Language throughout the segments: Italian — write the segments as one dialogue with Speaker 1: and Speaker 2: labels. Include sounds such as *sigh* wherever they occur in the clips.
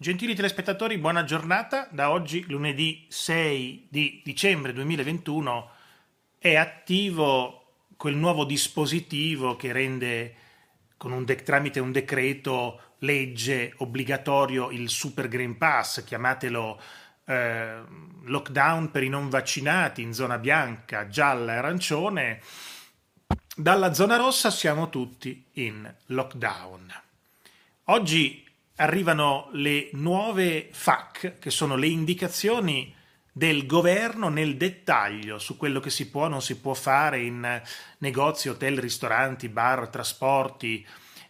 Speaker 1: Gentili telespettatori, buona giornata. Da oggi, lunedì 6 di dicembre 2021, è attivo quel nuovo dispositivo che rende un de- tramite un decreto legge obbligatorio il Super Green Pass, chiamatelo eh, lockdown per i non vaccinati in zona bianca, gialla e arancione. Dalla zona rossa siamo tutti in lockdown. Oggi arrivano le nuove FAC, che sono le indicazioni del governo nel dettaglio su quello che si può o non si può fare in negozi, hotel, ristoranti, bar, trasporti.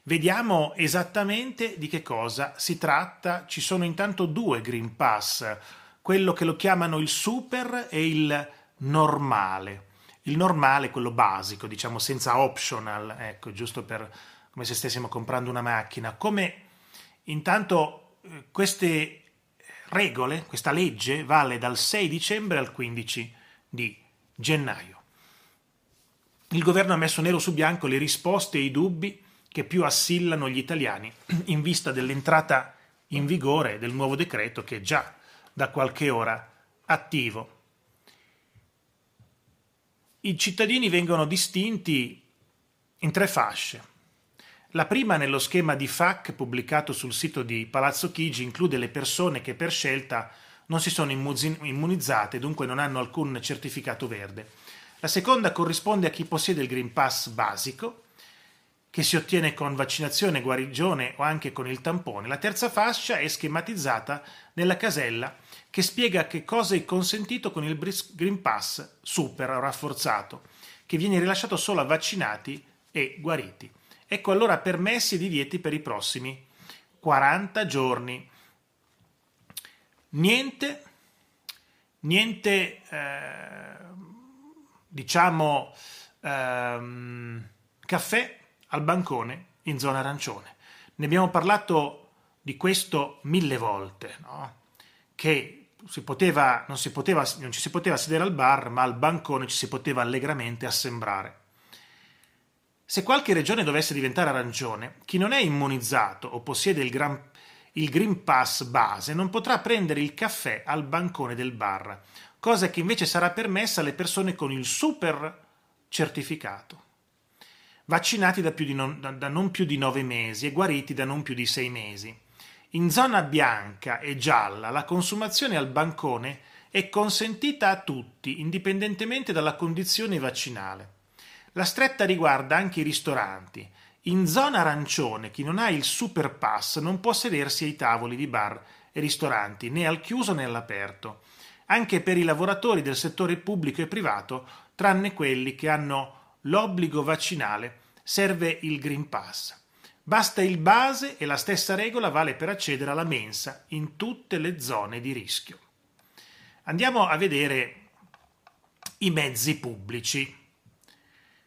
Speaker 1: Vediamo esattamente di che cosa si tratta. Ci sono intanto due Green Pass, quello che lo chiamano il super e il normale. Il normale, quello basico, diciamo senza optional, ecco, giusto per come se stessimo comprando una macchina. Come Intanto eh, queste regole, questa legge vale dal 6 dicembre al 15 di gennaio. Il governo ha messo nero su bianco le risposte e i dubbi che più assillano gli italiani *clears throat* in vista dell'entrata in vigore del nuovo decreto che è già da qualche ora attivo. I cittadini vengono distinti in tre fasce. La prima, nello schema di FAC pubblicato sul sito di Palazzo Chigi, include le persone che per scelta non si sono immunizzate e dunque non hanno alcun certificato verde. La seconda corrisponde a chi possiede il Green Pass basico, che si ottiene con vaccinazione, guarigione o anche con il tampone. La terza fascia è schematizzata nella casella che spiega che cosa è consentito con il Green Pass super rafforzato, che viene rilasciato solo a vaccinati e guariti. Ecco allora permessi e divieti per i prossimi 40 giorni. Niente, niente, eh, diciamo, ehm, caffè al bancone in zona arancione. Ne abbiamo parlato di questo mille volte, no? che si poteva, non, si poteva, non ci si poteva sedere al bar, ma al bancone ci si poteva allegramente assembrare. Se qualche regione dovesse diventare arancione, chi non è immunizzato o possiede il, gran, il Green Pass base non potrà prendere il caffè al bancone del bar, cosa che invece sarà permessa alle persone con il super certificato, vaccinati da, più non, da, da non più di nove mesi e guariti da non più di sei mesi. In zona bianca e gialla la consumazione al bancone è consentita a tutti, indipendentemente dalla condizione vaccinale. La stretta riguarda anche i ristoranti. In zona arancione chi non ha il super pass non può sedersi ai tavoli di bar e ristoranti, né al chiuso né all'aperto. Anche per i lavoratori del settore pubblico e privato, tranne quelli che hanno l'obbligo vaccinale, serve il Green Pass. Basta il base e la stessa regola vale per accedere alla mensa in tutte le zone di rischio. Andiamo a vedere i mezzi pubblici.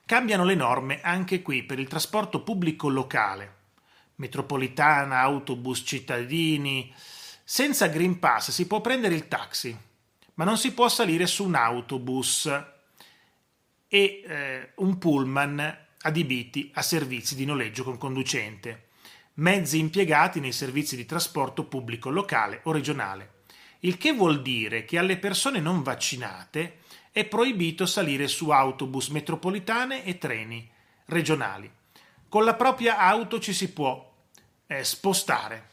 Speaker 1: Cambiano le norme anche qui per il trasporto pubblico locale, metropolitana, autobus cittadini. Senza Green Pass si può prendere il taxi, ma non si può salire su un autobus e eh, un pullman adibiti a servizi di noleggio con conducente, mezzi impiegati nei servizi di trasporto pubblico locale o regionale, il che vuol dire che alle persone non vaccinate è proibito salire su autobus metropolitane e treni regionali. Con la propria auto ci si può eh, spostare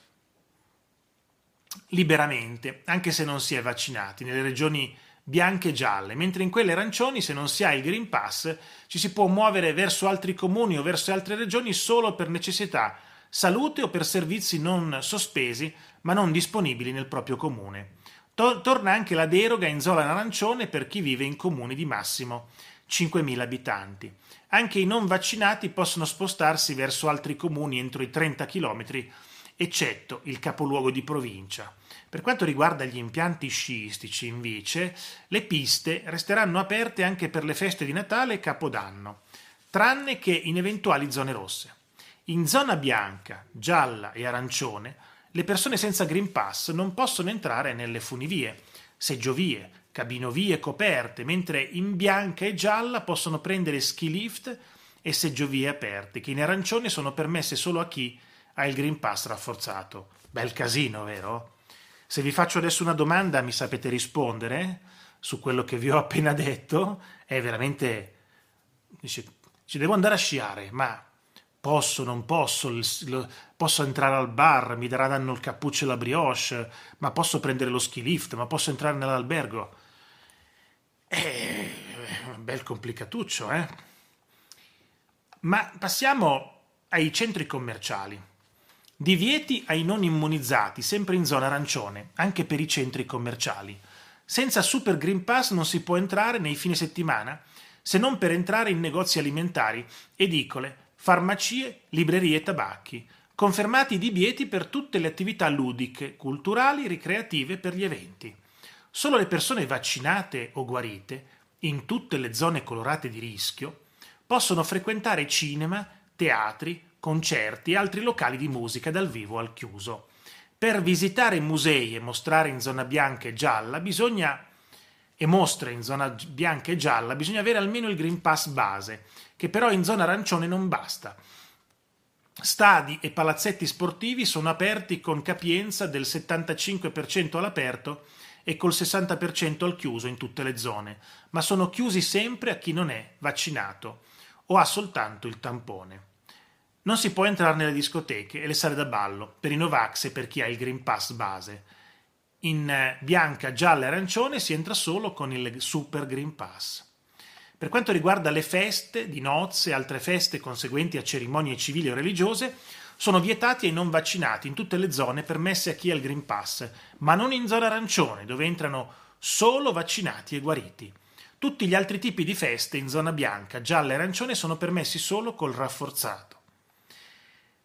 Speaker 1: liberamente, anche se non si è vaccinati, nelle regioni bianche e gialle, mentre in quelle arancioni, se non si ha il Green Pass, ci si può muovere verso altri comuni o verso altre regioni solo per necessità, salute o per servizi non sospesi ma non disponibili nel proprio comune. To- torna anche la deroga in zona arancione per chi vive in comuni di massimo 5.000 abitanti. Anche i non vaccinati possono spostarsi verso altri comuni entro i 30 km, eccetto il capoluogo di provincia. Per quanto riguarda gli impianti sciistici, invece, le piste resteranno aperte anche per le feste di Natale e Capodanno, tranne che in eventuali zone rosse. In zona bianca, gialla e arancione le persone senza Green Pass non possono entrare nelle funivie, seggiovie, cabinovie coperte, mentre in bianca e gialla possono prendere ski lift e seggiovie aperte, che in arancione sono permesse solo a chi ha il Green Pass rafforzato. Bel casino, vero? Se vi faccio adesso una domanda mi sapete rispondere su quello che vi ho appena detto? È veramente... Dice, ci devo andare a sciare, ma posso, non posso, posso entrare al bar, mi daranno il cappuccio e la brioche, ma posso prendere lo ski lift, ma posso entrare nell'albergo. È un bel complicatuccio, eh? Ma passiamo ai centri commerciali. Divieti ai non immunizzati, sempre in zona arancione, anche per i centri commerciali. Senza Super Green Pass non si può entrare nei fine settimana, se non per entrare in negozi alimentari, edicole, farmacie, librerie e tabacchi. Confermati i divieti per tutte le attività ludiche, culturali, ricreative per gli eventi. Solo le persone vaccinate o guarite, in tutte le zone colorate di rischio, possono frequentare cinema, teatri, concerti e altri locali di musica dal vivo al chiuso. Per visitare musei e mostrare in zona bianca e gialla bisogna e mostre in zona bianca e gialla bisogna avere almeno il Green Pass base, che però in zona arancione non basta. Stadi e palazzetti sportivi sono aperti con capienza del 75% all'aperto e col 60% al chiuso in tutte le zone, ma sono chiusi sempre a chi non è vaccinato o ha soltanto il tampone. Non si può entrare nelle discoteche e le sale da ballo per i Novax e per chi ha il Green Pass base. In eh, bianca, gialla e arancione si entra solo con il Super Green Pass. Per quanto riguarda le feste di nozze e altre feste conseguenti a cerimonie civili o religiose, sono vietati ai non vaccinati in tutte le zone permesse a chi ha il Green Pass, ma non in zona arancione, dove entrano solo vaccinati e guariti. Tutti gli altri tipi di feste in zona bianca, gialla e arancione sono permessi solo col rafforzato.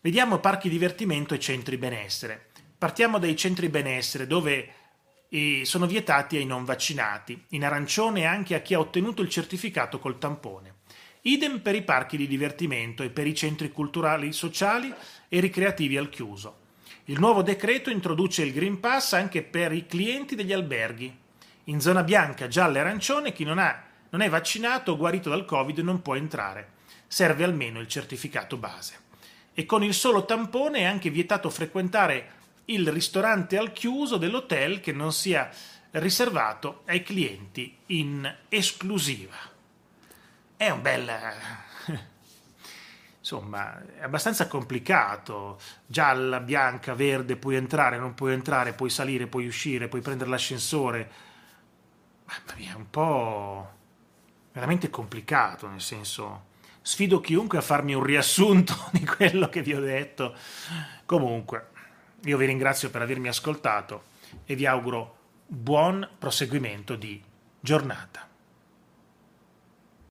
Speaker 1: Vediamo parchi divertimento e centri benessere. Partiamo dai centri benessere dove eh, sono vietati ai non vaccinati, in arancione anche a chi ha ottenuto il certificato col tampone. Idem per i parchi di divertimento e per i centri culturali, sociali e ricreativi al chiuso. Il nuovo decreto introduce il Green Pass anche per i clienti degli alberghi. In zona bianca, gialla e arancione chi non, ha, non è vaccinato o guarito dal Covid non può entrare. Serve almeno il certificato base e con il solo tampone è anche vietato frequentare il ristorante al chiuso dell'hotel che non sia riservato ai clienti in esclusiva. È un bel... *laughs* insomma, è abbastanza complicato. Gialla, bianca, verde, puoi entrare, non puoi entrare, puoi salire, puoi uscire, puoi prendere l'ascensore. Mamma mia, è un po' veramente complicato, nel senso Sfido chiunque a farmi un riassunto *laughs* di quello che vi ho detto. Comunque, io vi ringrazio per avermi ascoltato e vi auguro buon proseguimento di giornata.